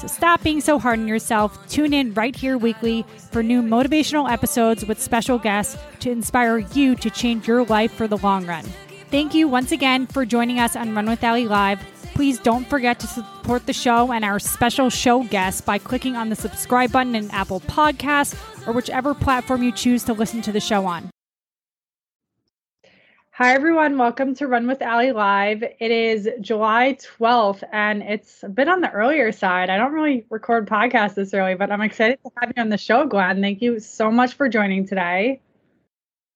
So stop being so hard on yourself. Tune in right here weekly for new motivational episodes with special guests to inspire you to change your life for the long run. Thank you once again for joining us on Run with Ellie Live. Please don't forget to support the show and our special show guests by clicking on the subscribe button in Apple Podcasts or whichever platform you choose to listen to the show on. Hi, everyone. Welcome to Run with Ellie Live. It is July 12th, and it's a bit on the earlier side. I don't really record podcasts this early, but I'm excited to have you on the show, Glenn. Thank you so much for joining today.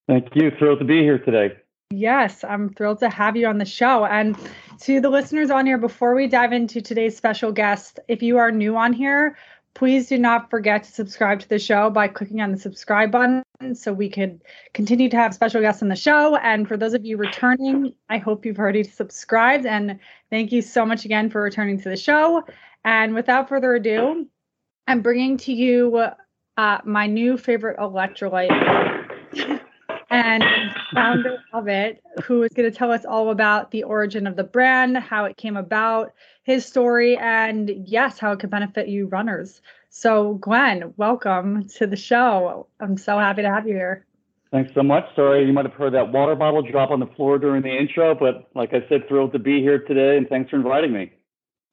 Thank you. Thrilled to be here today. Yes, I'm thrilled to have you on the show. And to the listeners on here, before we dive into today's special guest, if you are new on here, Please do not forget to subscribe to the show by clicking on the subscribe button so we could continue to have special guests on the show. And for those of you returning, I hope you've already subscribed. And thank you so much again for returning to the show. And without further ado, I'm bringing to you uh, my new favorite electrolyte and founder of it, who is going to tell us all about the origin of the brand, how it came about, his story and yes, how it could benefit you runners. So, Glenn, welcome to the show. I'm so happy to have you here. Thanks so much. Sorry, you might have heard that water bottle drop on the floor during the intro, but like I said, thrilled to be here today and thanks for inviting me.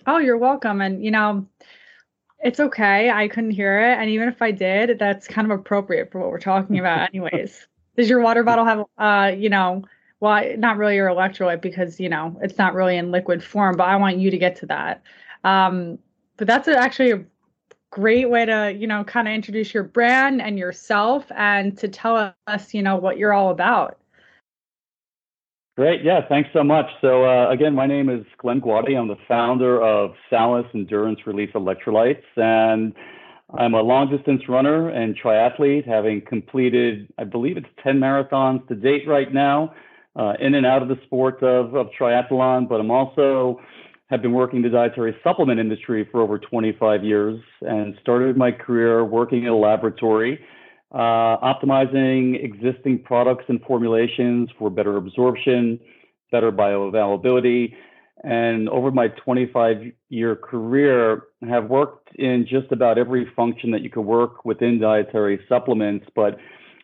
Oh, you're welcome. And, you know, it's okay. I couldn't hear it. And even if I did, that's kind of appropriate for what we're talking about, anyways. Does your water bottle have, uh, you know, well, not really your electrolyte because you know it's not really in liquid form, but I want you to get to that. Um, but that's actually a great way to you know kind of introduce your brand and yourself and to tell us you know what you're all about. Great, yeah, thanks so much. So uh, again, my name is Glenn Guadi. I'm the founder of Salus Endurance Relief Electrolytes, and I'm a long distance runner and triathlete, having completed, I believe it's 10 marathons to date right now uh, in and out of the sport of, of triathlon, but I'm also have been working in the dietary supplement industry for over 25 years and started my career working in a laboratory, uh, optimizing existing products and formulations for better absorption, better bioavailability. And over my 25 year career, have worked in just about every function that you could work within dietary supplements, but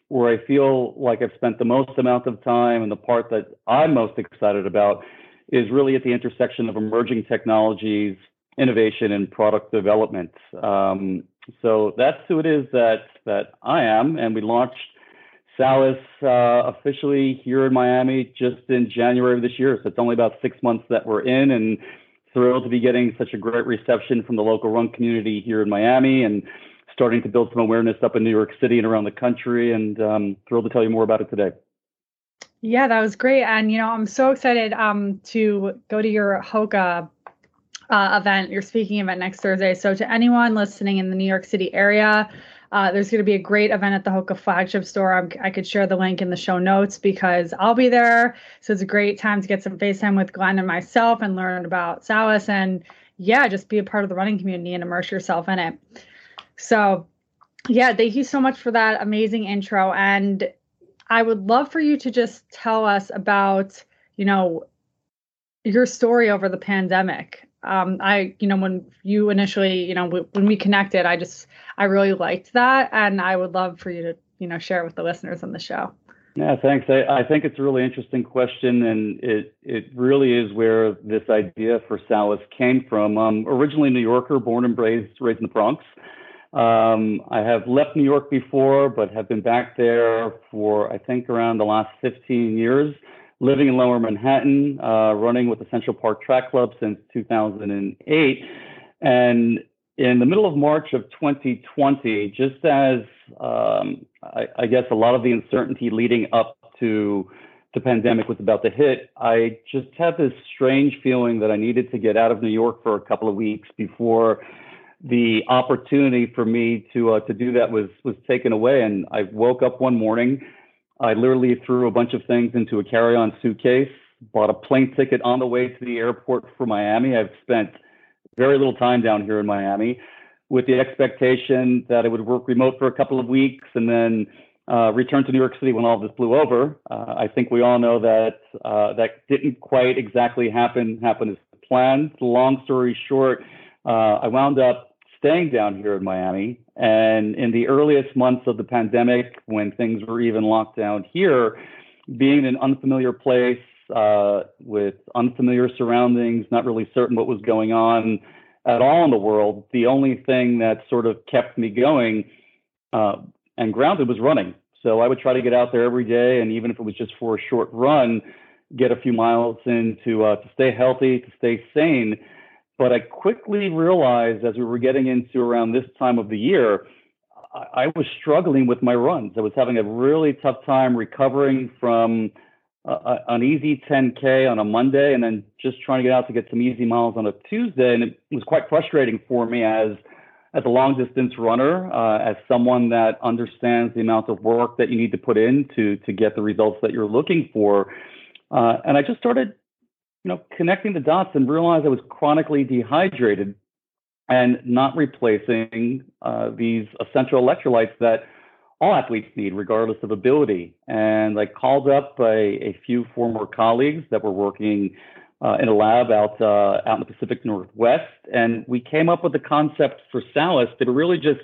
where I feel like I've spent the most amount of time and the part that I'm most excited about is really at the intersection of emerging technologies, innovation, and product development. Um, so that's who it is that that I am, and we launched Salus uh, officially here in Miami just in January of this year. So it's only about six months that we're in, and thrilled to be getting such a great reception from the local run community here in Miami and starting to build some awareness up in New York City and around the country. And um, thrilled to tell you more about it today. Yeah, that was great. And, you know, I'm so excited um, to go to your Hoka uh, event, your speaking event next Thursday. So, to anyone listening in the New York City area, uh, there's going to be a great event at the Hoka flagship store. I'm, i could share the link in the show notes because I'll be there. So, it's a great time to get some FaceTime with Glenn and myself and learn about Salus and, yeah, just be a part of the running community and immerse yourself in it. So, yeah, thank you so much for that amazing intro. And I would love for you to just tell us about, you know, your story over the pandemic. Um, I, you know, when you initially, you know, w- when we connected, I just, I really liked that. And I would love for you to, you know, share with the listeners on the show. Yeah, thanks. I, I think it's a really interesting question, and it it really is where this idea for Salus came from. Originally New Yorker, born and raised raised in the Bronx, Um, I have left New York before, but have been back there for I think around the last 15 years, living in Lower Manhattan, uh, running with the Central Park Track Club since 2008. And in the middle of March of 2020, just as um, I, I, guess a lot of the uncertainty leading up to the pandemic was about to hit, I just had this strange feeling that I needed to get out of New York for a couple of weeks before the opportunity for me to uh, to do that was was taken away. And I woke up one morning, I literally threw a bunch of things into a carry-on suitcase, bought a plane ticket on the way to the airport for Miami. I've spent very little time down here in Miami with the expectation that I would work remote for a couple of weeks and then uh, return to New York City when all this blew over. Uh, I think we all know that uh, that didn't quite exactly happen happen as planned. Long story short, uh, I wound up staying down here in Miami. And in the earliest months of the pandemic, when things were even locked down here, being in an unfamiliar place uh, with unfamiliar surroundings, not really certain what was going on at all in the world, the only thing that sort of kept me going uh, and grounded was running. So I would try to get out there every day, and even if it was just for a short run, get a few miles in to uh, to stay healthy, to stay sane. But I quickly realized as we were getting into around this time of the year, I, I was struggling with my runs. I was having a really tough time recovering from uh, an easy 10K on a Monday and then just trying to get out to get some easy miles on a Tuesday. And it was quite frustrating for me as as a long distance runner, uh, as someone that understands the amount of work that you need to put in to to get the results that you're looking for. Uh, and I just started, you know, connecting the dots and realized I was chronically dehydrated and not replacing uh, these essential electrolytes that all athletes need, regardless of ability. And I called up a, a few former colleagues that were working uh, in a lab out uh, out in the Pacific Northwest, and we came up with the concept for Salus. They were really just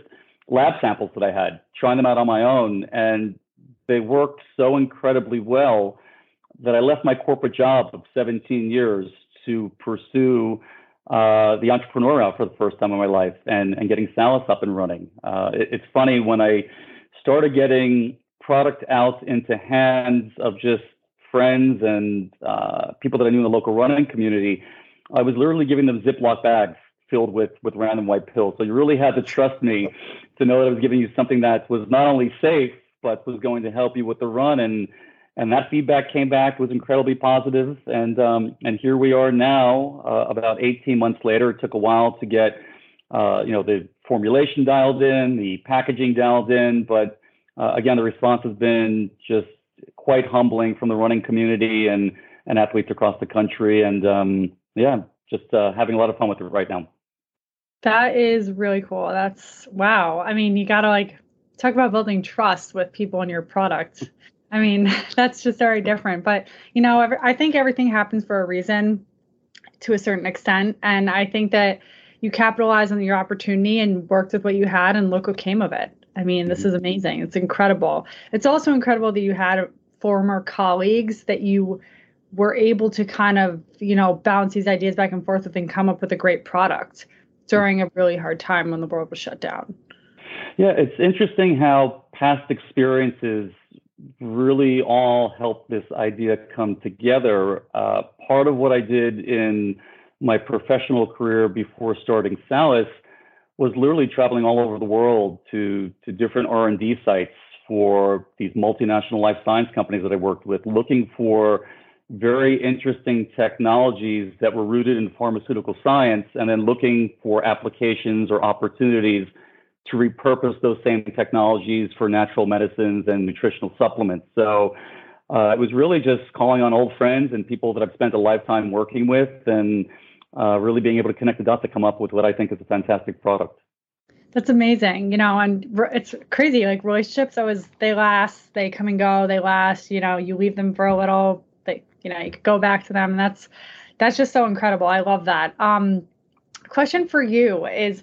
lab samples that I had, trying them out on my own, and they worked so incredibly well that I left my corporate job of 17 years to pursue uh, the entrepreneur route for the first time in my life and, and getting Salus up and running. Uh, it, it's funny when I started getting product out into hands of just friends and uh, people that I knew in the local running community, I was literally giving them Ziploc bags filled with with random white pills. So you really had to trust me to know that I was giving you something that was not only safe but was going to help you with the run. And and that feedback came back was incredibly positive. And um, and here we are now, uh, about 18 months later. It took a while to get uh, you know the formulation dialed in, the packaging dialed in, but uh, again, the response has been just quite humbling from the running community and and athletes across the country. And um, yeah, just uh, having a lot of fun with it right now. That is really cool. That's wow. I mean, you got to like talk about building trust with people in your product. I mean, that's just very different. But you know, I think everything happens for a reason to a certain extent, and I think that you capitalized on your opportunity and worked with what you had, and look what came of it. I mean, this mm-hmm. is amazing. It's incredible. It's also incredible that you had former colleagues that you were able to kind of, you know, bounce these ideas back and forth with and come up with a great product during a really hard time when the world was shut down. Yeah, it's interesting how past experiences really all helped this idea come together. Uh, part of what I did in my professional career before starting Salus was literally traveling all over the world to to different R&D sites for these multinational life science companies that I worked with, looking for very interesting technologies that were rooted in pharmaceutical science, and then looking for applications or opportunities to repurpose those same technologies for natural medicines and nutritional supplements. So uh, it was really just calling on old friends and people that I've spent a lifetime working with and uh, really being able to connect the dots to come up with what I think is a fantastic product. That's amazing, you know, and it's crazy. Like relationships, always they last, they come and go, they last. You know, you leave them for a little, they, you know, you could go back to them. And that's that's just so incredible. I love that. Um, question for you is,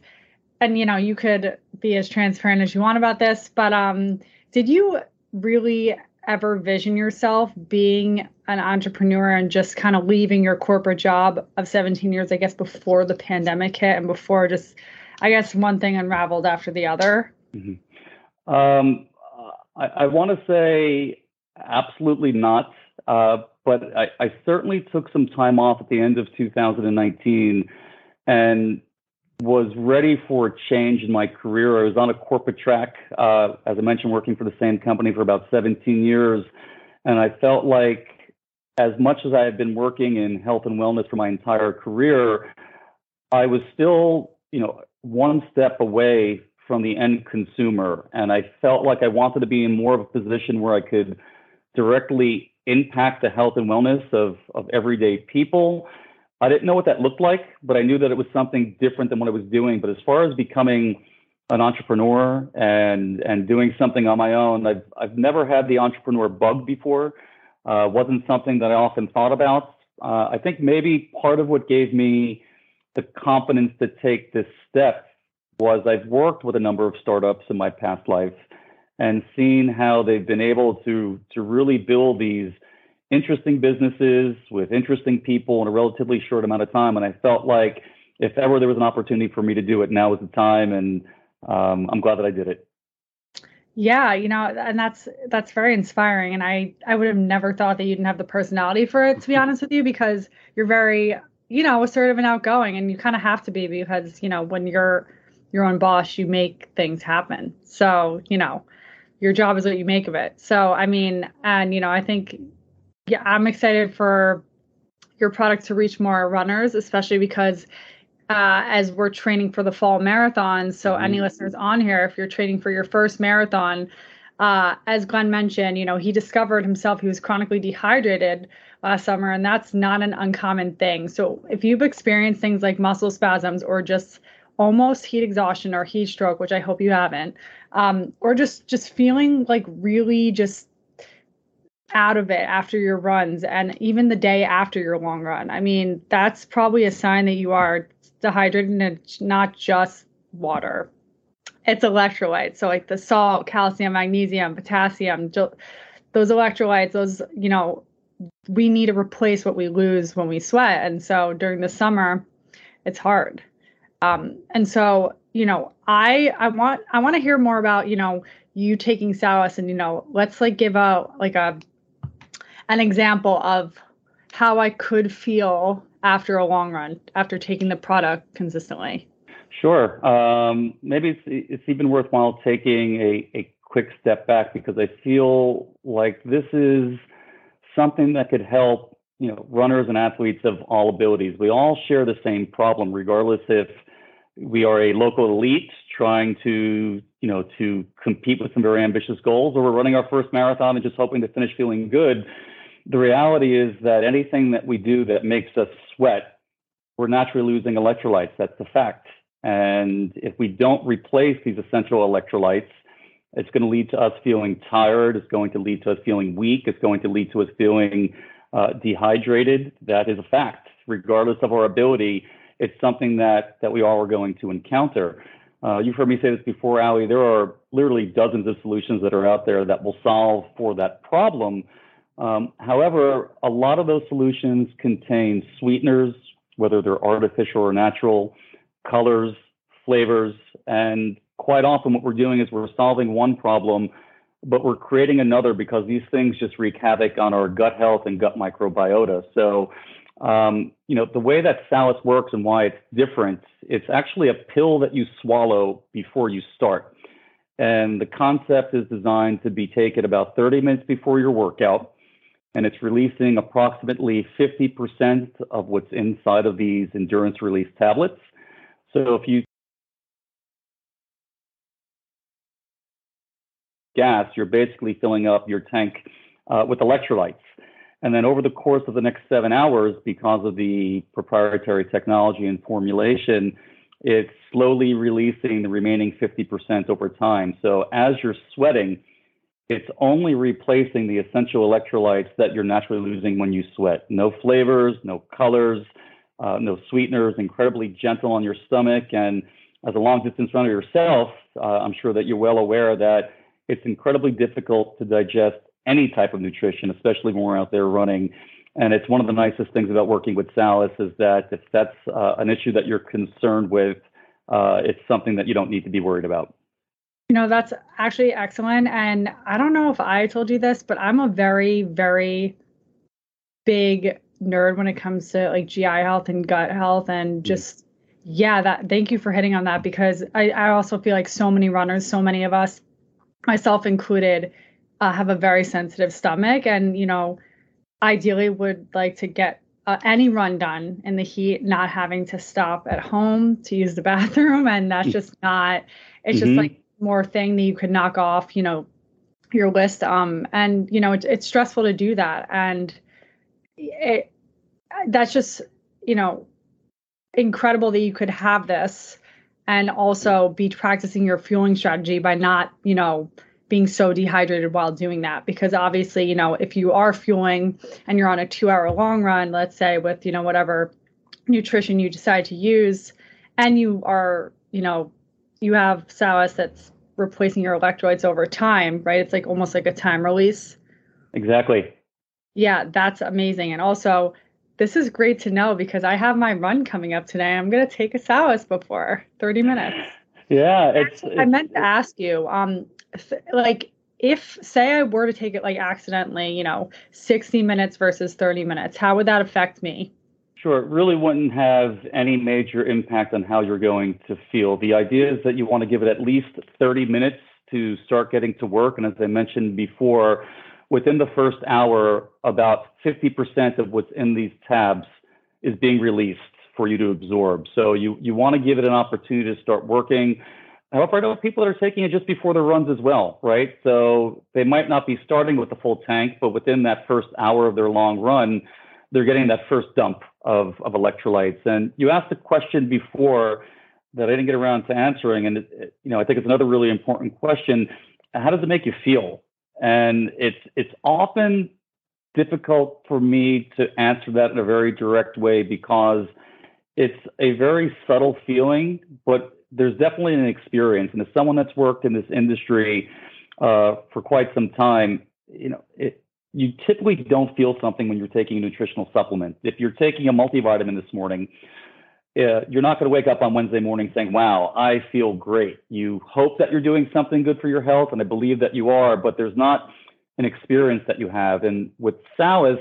and you know, you could be as transparent as you want about this, but um, did you really ever vision yourself being an entrepreneur and just kind of leaving your corporate job of 17 years, I guess, before the pandemic hit and before just I guess one thing unraveled after the other? Mm-hmm. Um, I, I want to say absolutely not. Uh, but I, I, certainly took some time off at the end of 2019 and was ready for a change in my career. I was on a corporate track, uh, as I mentioned, working for the same company for about 17 years. And I felt like, as much as I had been working in health and wellness for my entire career, I was still, you know, one step away from the end consumer. And I felt like I wanted to be in more of a position where I could directly impact the health and wellness of, of everyday people. I didn't know what that looked like, but I knew that it was something different than what I was doing. But as far as becoming an entrepreneur and and doing something on my own, I've I've never had the entrepreneur bug before. Uh, wasn't something that I often thought about. Uh, I think maybe part of what gave me the confidence to take this step was I've worked with a number of startups in my past life and seen how they've been able to to really build these interesting businesses with interesting people in a relatively short amount of time. And I felt like if ever there was an opportunity for me to do it, now was the time. And um, I'm glad that I did it. Yeah, you know, and that's that's very inspiring. And I I would have never thought that you didn't have the personality for it, to be honest with you, because you're very, you know, assertive and outgoing, and you kind of have to be because you know when you're your own boss, you make things happen. So you know, your job is what you make of it. So I mean, and you know, I think yeah, I'm excited for your product to reach more runners, especially because uh, as we're training for the fall marathon. So, mm-hmm. any listeners on here, if you're training for your first marathon, uh, as Glenn mentioned, you know, he discovered himself he was chronically dehydrated last summer, and that's not an uncommon thing. So, if you've experienced things like muscle spasms or just almost heat exhaustion or heat stroke, which I hope you haven't, um, or just just feeling like really just out of it after your runs and even the day after your long run. I mean, that's probably a sign that you are dehydrated and it's not just water. It's electrolytes. So like the salt, calcium, magnesium, potassium, those electrolytes, those, you know, we need to replace what we lose when we sweat. And so during the summer, it's hard. Um, and so, you know, I I want I want to hear more about, you know, you taking Salus and you know, let's like give out like a an example of how I could feel after a long run, after taking the product consistently? Sure. Um, maybe it's, it's even worthwhile taking a, a quick step back because I feel like this is something that could help you know runners and athletes of all abilities. We all share the same problem, regardless if we are a local elite trying to you know to compete with some very ambitious goals, or we're running our first marathon and just hoping to finish feeling good the reality is that anything that we do that makes us sweat, we're naturally losing electrolytes. That's the fact. And if we don't replace these essential electrolytes, it's going to lead to us feeling tired. It's going to lead to us feeling weak. It's going to lead to us feeling uh, dehydrated. That is a fact. Regardless of our ability, it's something that, that we all are going to encounter. Uh, you've heard me say this before, Ali. There are literally dozens of solutions that are out there that will solve for that problem. Um, however, a lot of those solutions contain sweeteners, whether they're artificial or natural, colors, flavors, and quite often what we're doing is we're solving one problem, but we're creating another because these things just wreak havoc on our gut health and gut microbiota. So, um, you know, the way that Salus works and why it's different, it's actually a pill that you swallow before you start. And the concept is designed to be taken about 30 minutes before your workout and it's releasing approximately 50% of what's inside of these endurance release tablets. So if you gas, you're basically filling up your tank uh, with electrolytes. And then over the course of the next seven hours, because of the proprietary technology and formulation, it's slowly releasing the remaining 50% over time. So as you're sweating, it's only replacing the essential electrolytes that you're naturally losing when you sweat. No flavors, no colors, uh, no sweeteners, incredibly gentle on your stomach. And as a long distance runner yourself, uh, I'm sure that you're well aware that it's incredibly difficult to digest any type of nutrition, especially when we're out there running. And it's one of the nicest things about working with Salus is that if that's uh, an issue that you're concerned with, uh, it's something that you don't need to be worried about. You know, that's actually excellent. And I don't know if I told you this, but I'm a very, very big nerd when it comes to like GI health and gut health and mm-hmm. just yeah, that thank you for hitting on that because I, I also feel like so many runners, so many of us, myself included, uh, have a very sensitive stomach and you know, ideally would like to get uh, any run done in the heat, not having to stop at home to use the bathroom, and that's mm. just not. It's mm-hmm. just like more thing that you could knock off, you know, your list. Um, and you know, it's it's stressful to do that, and it that's just you know incredible that you could have this and also be practicing your fueling strategy by not you know being so dehydrated while doing that because obviously you know if you are fueling and you're on a two hour long run let's say with you know whatever nutrition you decide to use and you are you know you have Salus that's replacing your electrolytes over time right? It's like almost like a time release. Exactly. Yeah that's amazing. And also this is great to know because i have my run coming up today. I'm going to take a Salus before 30 minutes. Yeah it's, i meant to ask you um like if say I were to take it like accidentally, you know, 60 minutes versus 30 minutes, how would that affect me? Sure, it really wouldn't have any major impact on how you're going to feel. The idea is that you want to give it at least 30 minutes to start getting to work. And as I mentioned before, within the first hour, about 50% of what's in these tabs is being released for you to absorb. So you, you want to give it an opportunity to start working. However, I know people that are taking it just before the runs as well, right? So they might not be starting with the full tank, but within that first hour of their long run, they're getting that first dump of, of electrolytes. And you asked a question before that I didn't get around to answering, and it, you know I think it's another really important question. How does it make you feel? And it's it's often difficult for me to answer that in a very direct way because it's a very subtle feeling, but there's definitely an experience, and as someone that's worked in this industry uh, for quite some time, you know, it, you typically don't feel something when you're taking a nutritional supplement. If you're taking a multivitamin this morning, uh, you're not going to wake up on Wednesday morning saying, "Wow, I feel great." You hope that you're doing something good for your health, and I believe that you are, but there's not an experience that you have. And with Salus,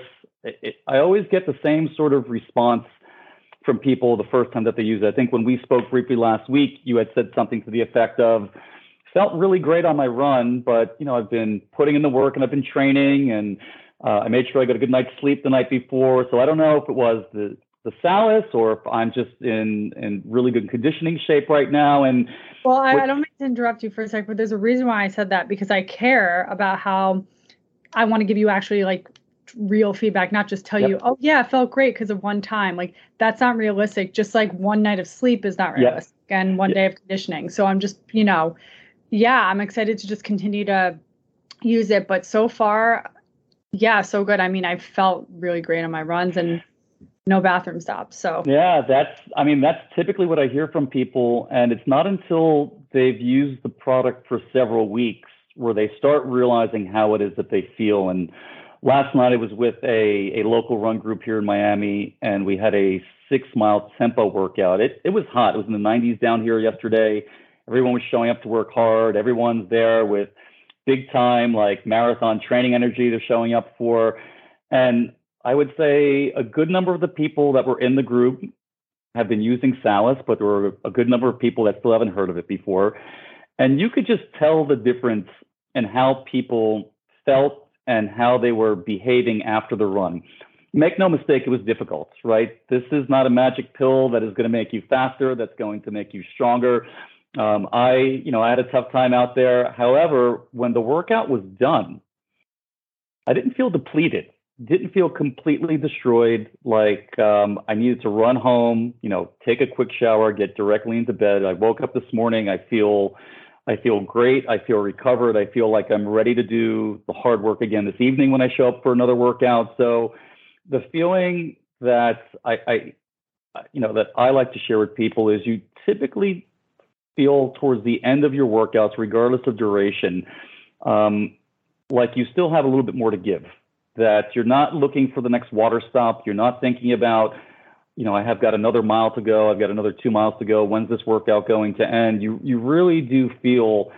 I always get the same sort of response from people the first time that they use it. I think when we spoke briefly last week, you had said something to the effect of, felt really great on my run, but you know, I've been putting in the work and I've been training and uh, I made sure I got a good night's sleep the night before. So I don't know if it was the the Salus or if I'm just in in really good conditioning shape right now. And well, I, I don't mean to interrupt you for a sec, but there's a reason why I said that because I care about how I want to give you actually like real feedback, not just tell yep. you, oh yeah, it felt great because of one time. Like that's not realistic. Just like one night of sleep is not realistic yep. and one yep. day of conditioning. So I'm just, you know, yeah, I'm excited to just continue to use it. But so far, yeah, so good. I mean, I felt really great on my runs and no bathroom stops. So yeah, that's I mean, that's typically what I hear from people. And it's not until they've used the product for several weeks where they start realizing how it is that they feel and last night I was with a, a local run group here in Miami, and we had a six mile tempo workout. It, it was hot. It was in the 90s down here yesterday. Everyone was showing up to work hard. Everyone's there with big time, like marathon training energy they're showing up for. And I would say a good number of the people that were in the group have been using Salus, but there were a good number of people that still haven't heard of it before. And you could just tell the difference in how people felt and how they were behaving after the run. Make no mistake, it was difficult, right? This is not a magic pill that is going to make you faster, that's going to make you stronger. Um, I, you know, I had a tough time out there. However, when the workout was done, I didn't feel depleted, didn't feel completely destroyed. Like um, I needed to run home, you know, take a quick shower, get directly into bed. I woke up this morning, I feel I feel great. I feel recovered. I feel like I'm ready to do the hard work again this evening when I show up for another workout. So the feeling that I, I you know, that I like to share with people is you typically feel towards the end of your workouts, regardless of duration, um, like you still have a little bit more to give. That you're not looking for the next water stop. You're not thinking about you know, I have got another mile to go. I've got another two miles to go. When's this workout going to end? You you really do feel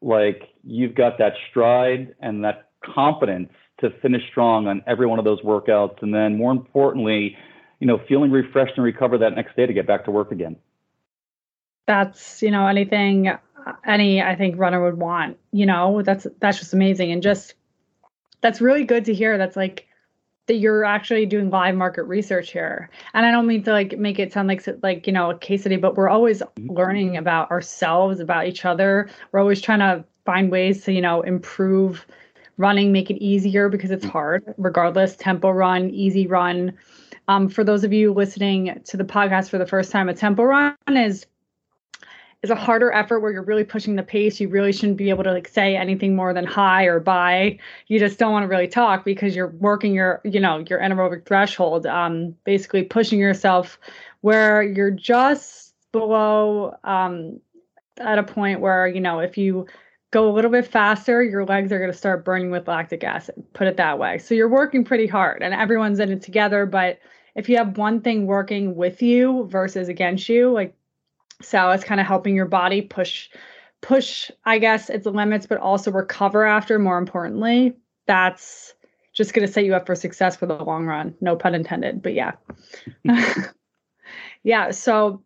like you've got that stride and that confidence to finish strong on every one of those workouts, and then more importantly, you know, feeling refreshed and recover that next day to get back to work again. That's you know anything any I think runner would want. You know, that's that's just amazing and just that's really good to hear. That's like that you're actually doing live market research here. And I don't mean to like make it sound like like you know a case study, but we're always learning about ourselves, about each other. We're always trying to find ways to you know improve running, make it easier because it's hard, regardless. Tempo run, easy run. Um, for those of you listening to the podcast for the first time, a tempo run is is a harder effort where you're really pushing the pace. You really shouldn't be able to like say anything more than hi or bye. You just don't want to really talk because you're working your, you know, your anaerobic threshold, um, basically pushing yourself where you're just below um, at a point where, you know, if you go a little bit faster, your legs are going to start burning with lactic acid, put it that way. So you're working pretty hard and everyone's in it together. But if you have one thing working with you versus against you, like so it's kind of helping your body push push i guess its limits but also recover after more importantly. That's just going to set you up for success for the long run no pun intended but yeah. Yeah so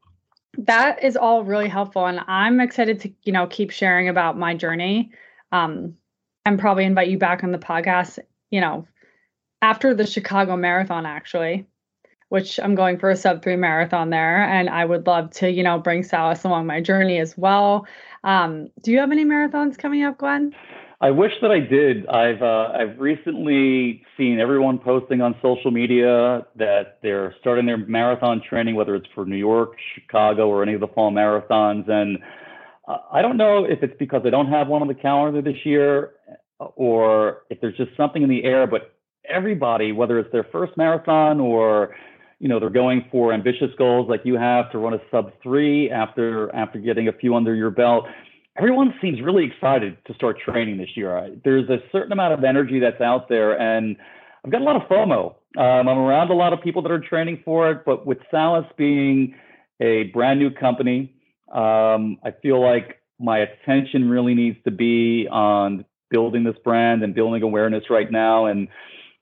that is all really helpful and i'm excited to you know keep sharing about my journey. Um and probably invite you back on the podcast you know after the chicago marathon actually which I'm going for a sub three marathon there. And I would love to, you know, bring Salus along my journey as well. Um, do you have any marathons coming up, Glenn? I wish that I did. I've uh, I've recently seen everyone posting on social media that they're starting their marathon training, whether it's for New York, Chicago, or any of the fall marathons. And I don't know if it's because I don't have one on the calendar this year, or if there's just something in the air. But everybody, whether it's their first marathon or you know they're going for ambitious goals like you have to run a sub three after after getting a few under your belt. Everyone seems really excited to start training this year. There's a certain amount of energy that's out there and i've got a lot of fomo. Um, i'm around a lot of people that are training for it but with Salus being a brand new company um, i feel like my attention really needs to be on building this brand and building awareness right now. And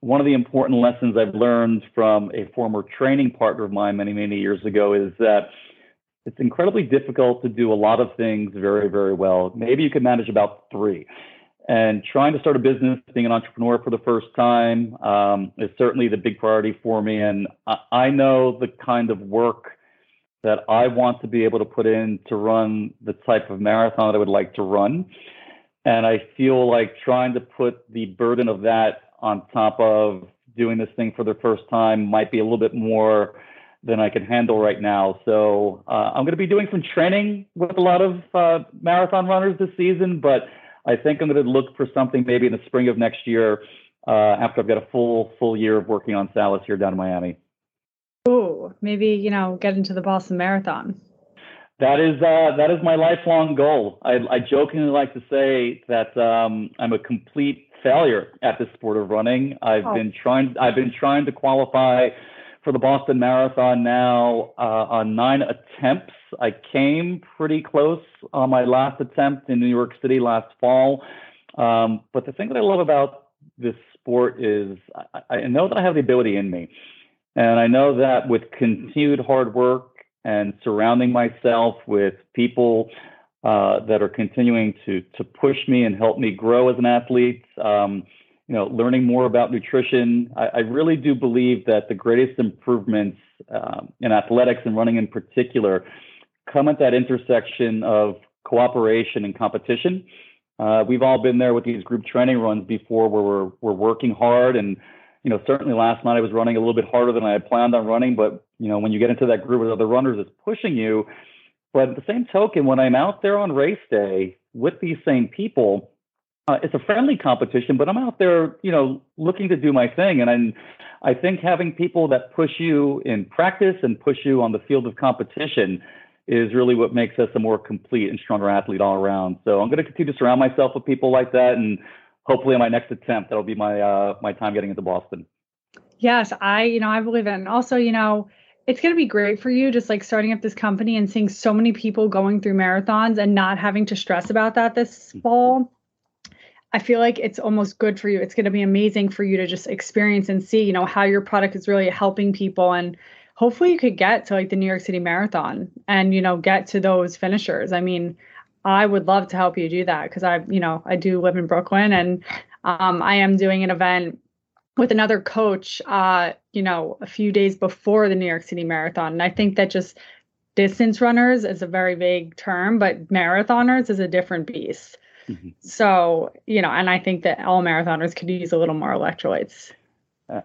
one of the important lessons I've learned from a former training partner of mine many, many years ago is that it's incredibly difficult to do a lot of things very, very well. Maybe you can manage about three. And trying to start a business, being an entrepreneur for the first time, um, is certainly the big priority for me. And I, I know the kind of work that I want to be able to put in to run the type of marathon that I would like to run. And I feel like trying to put the burden of that on top of doing this thing for the first time might be a little bit more than I can handle right now. So uh, I'm going to be doing some training with a lot of uh, marathon runners this season, but I think I'm going to look for something maybe in the spring of next year uh, after I've got a full full year of working on Salus here down in Miami. Oh, maybe you know get into the Boston Marathon. That is uh, that is my lifelong goal. I, I jokingly like to say that um, I'm a complete failure at the sport of running. I've oh. been trying. I've been trying to qualify for the Boston Marathon now uh, on nine attempts. I came pretty close on my last attempt in New York City last fall. Um, but the thing that I love about this sport is I, I know that I have the ability in me. And I know that with continued hard work and surrounding myself with people uh, that are continuing to to push me and help me grow as an athlete. Um, you know, learning more about nutrition. I, I, really do believe that the greatest improvements um, in athletics and running in particular come at that intersection of cooperation and competition. Uh, we've all been there with these group training runs before where we're, we're working hard and you know certainly last night I was running a little bit harder than I had planned on running but you know when you get into that group with other runners it's pushing you but at the same token, when I'm out there on race day with these same people, uh, it's a friendly competition, but I'm out there, you know, looking to do my thing. And I'm, I think having people that push you in practice and push you on the field of competition is really what makes us a more complete and stronger athlete all around. So I'm going to continue to surround myself with people like that, and hopefully, in my next attempt, that'll be my uh, my time getting into Boston. Yes, I, you know, I believe it, and also, you know, it's going to be great for you just like starting up this company and seeing so many people going through marathons and not having to stress about that this Mm-hmm. fall. I feel like it's almost good for you. It's going to be amazing for you to just experience and see, you know, how your product is really helping people and hopefully you could get to like the New York City Marathon and, you know, get to those finishers. I mean, I would love to help you do that because I, you know, I do live in Brooklyn and um, I am doing an event with another coach, uh, you know, a few days before the New York City Marathon. And I think that just distance runners is a very vague term, but marathoners is a different beast. Mhm. So, you know, and I think that all marathoners could use a little more electrolytes.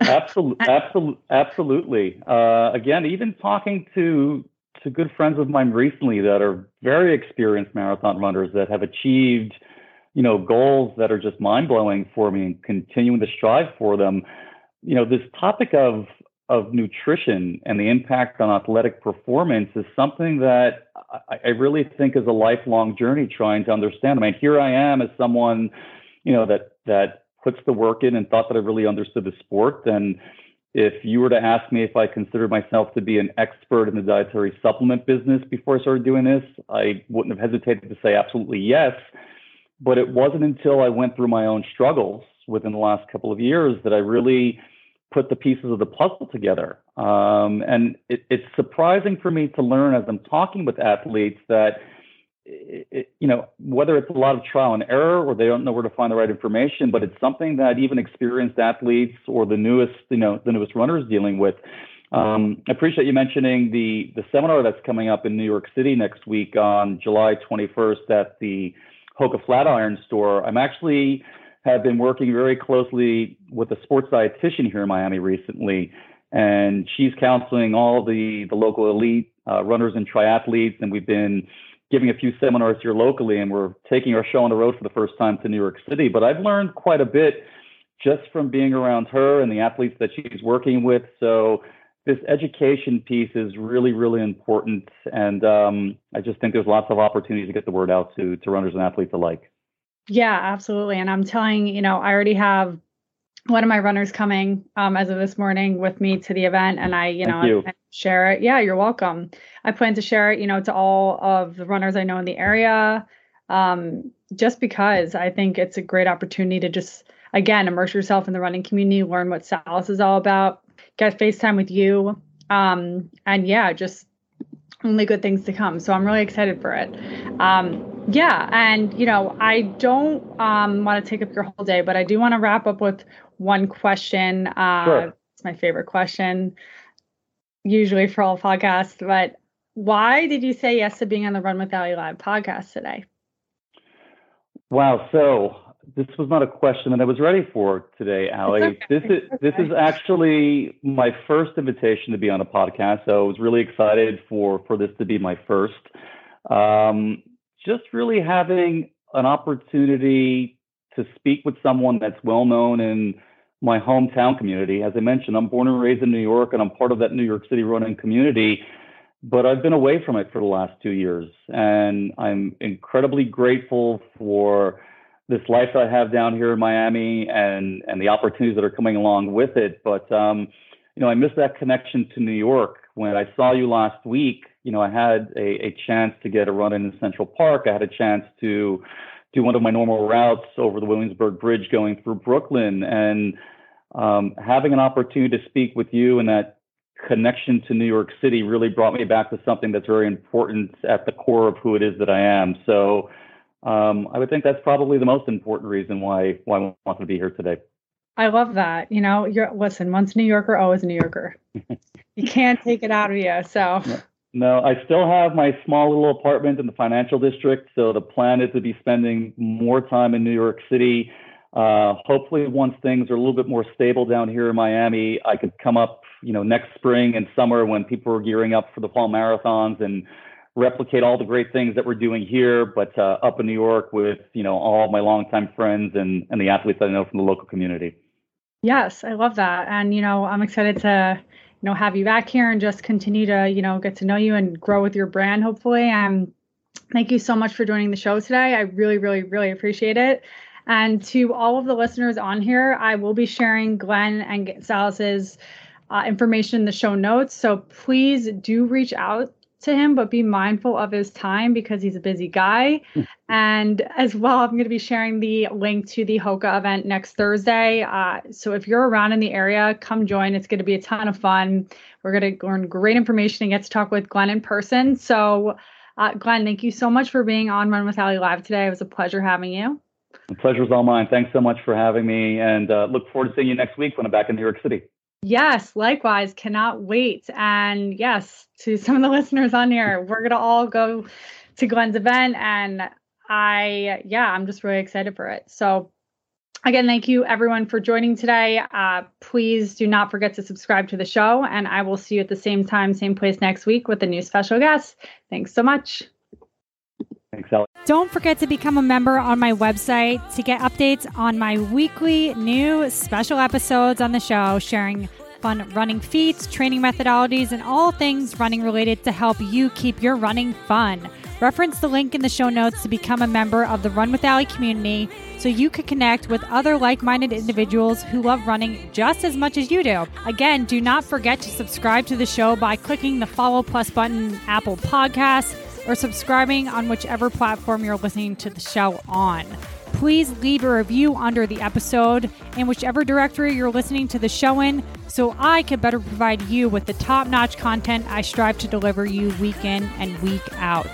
Absolutely, absolutely, absolutely. Uh, again, even talking to to good friends of mine recently that are very experienced marathon runners that have achieved, you know, goals that are just mind blowing for me and continuing to strive for them. You know, this topic of of nutrition and the impact on athletic performance is something that I, I really think is a lifelong journey trying to understand. I mean, here I am as someone, you know, that that puts the work in and thought that I really understood the sport. And if you were to ask me if I considered myself to be an expert in the dietary supplement business before I started doing this, I wouldn't have hesitated to say absolutely yes. But it wasn't until I went through my own struggles within the last couple of years that I really put the pieces of the puzzle together. Um, and it, it's surprising for me to learn as I'm talking with athletes that it, you know, whether it's a lot of trial and error or they don't know where to find the right information, but it's something that even experienced athletes or the newest, you know, the newest runners dealing with. Um, I appreciate you mentioning the the seminar that's coming up in New York City next week on July 21st at the Hoka Flatiron store. I'm actually have been working very closely with a sports dietitian here in Miami recently, and she's counseling all the the local elite uh, runners and triathletes, and we've been giving a few seminars here locally, and we're taking our show on the road for the first time to New York City. But I've learned quite a bit just from being around her and the athletes that she's working with. So this education piece is really, really important, and um, I just think there's lots of opportunities to get the word out to to runners and athletes alike. Yeah, absolutely. And I'm telling you know, I already have one of my runners coming um, as of this morning with me to the event, and I, you know, you. I share it. Yeah, you're welcome. I plan to share it, you know, to all of the runners I know in the area, um, just because I think it's a great opportunity to just again immerse yourself in the running community, learn what Salus is all about, get FaceTime with you, um, and yeah, just only good things to come. So I'm really excited for it. Um, yeah, and you know, I don't um, want to take up your whole day, but I do want to wrap up with one question. Uh, Sure. It's my favorite question, usually for all podcasts. But why did you say yes to being on the Run with Ali Live podcast today? Wow. So this was not a question that I was ready for today, Ali. okay. This is this is actually my first invitation to be on a podcast. So I was really excited for for this to be my first. Um, just really having an opportunity to speak with someone that's well known in my hometown community. As I mentioned, I'm born and raised in New York, and I'm part of that New York City running community. But I've been away from it for the last two years, and I'm incredibly grateful for this life that I have down here in Miami and and the opportunities that are coming along with it. But um, you know, I miss that connection to New York. When I saw you last week, you know, I had a, a chance to get a run in Central Park. I had a chance to do one of my normal routes over the Williamsburg Bridge going through Brooklyn, and um, having an opportunity to speak with you and that connection to New York City really brought me back to something that's very important at the core of who it is that I am. So um, I would think that's probably the most important reason why why I wanted to be here today. I love that. You know, you're listen, once a New Yorker, always a New Yorker. you can't take it out of you. So No, I still have my small little apartment in the financial district. So the plan is to be spending more time in New York City. Uh, hopefully, once things are a little bit more stable down here in Miami, I could come up, you know, next spring and summer when people are gearing up for the fall marathons and replicate all the great things that we're doing here, but uh, up in New York with, you know, all my longtime friends and, and the athletes I know from the local community. Yes, I love that. And, you know, I'm excited to, you know, have you back here and just continue to, you know, get to know you and grow with your brand, hopefully. And thank you so much for joining the show today. I really, really, really appreciate it. And to all of the listeners on here, I will be sharing Glenn and Salus's uh, information in the show notes. So please do reach out to him, but be mindful of his time because he's a busy guy. and as well, I'm going to be sharing the link to the Hoka event next Thursday. Uh, so if you're around in the area, come join. It's going to be a ton of fun. We're going to learn great information and get to talk with Glenn in person. So, uh, Glenn, thank you so much for being on Run with Ali Live today. It was a pleasure having you. The pleasure's all mine. Thanks so much for having me, and uh, look forward to seeing you next week when I'm back in New York City. Yes, likewise. Cannot wait. And yes, to some of the listeners on here, we're going to all go to Glenn's event. And I, yeah, I'm just really excited for it. So, again, thank you everyone for joining today. Uh, please do not forget to subscribe to the show. And I will see you at the same time, same place next week with a new special guest. Thanks so much. Thanks, Alex. Don't forget to become a member on my website to get updates on my weekly new special episodes on the show, sharing fun running feats, training methodologies, and all things running related to help you keep your running fun. Reference the link in the show notes to become a member of the Run with Ali community so you can connect with other like minded individuals who love running just as much as you do. Again, do not forget to subscribe to the show by clicking the follow plus button Apple Podcasts or subscribing on whichever platform you're listening to the show on. Please leave a review under the episode in whichever directory you're listening to the show in so I can better provide you with the top notch content I strive to deliver you week in and week out.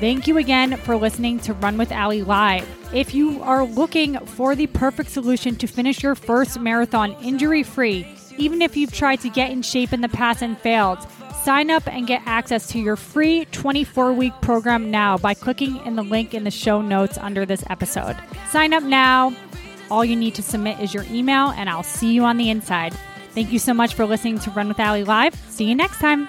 Thank you again for listening to Run with Ali Live. If you are looking for the perfect solution to finish your first marathon injury free, even if you've tried to get in shape in the past and failed, Sign up and get access to your free 24 week program now by clicking in the link in the show notes under this episode. Sign up now. All you need to submit is your email, and I'll see you on the inside. Thank you so much for listening to Run with Ali Live. See you next time.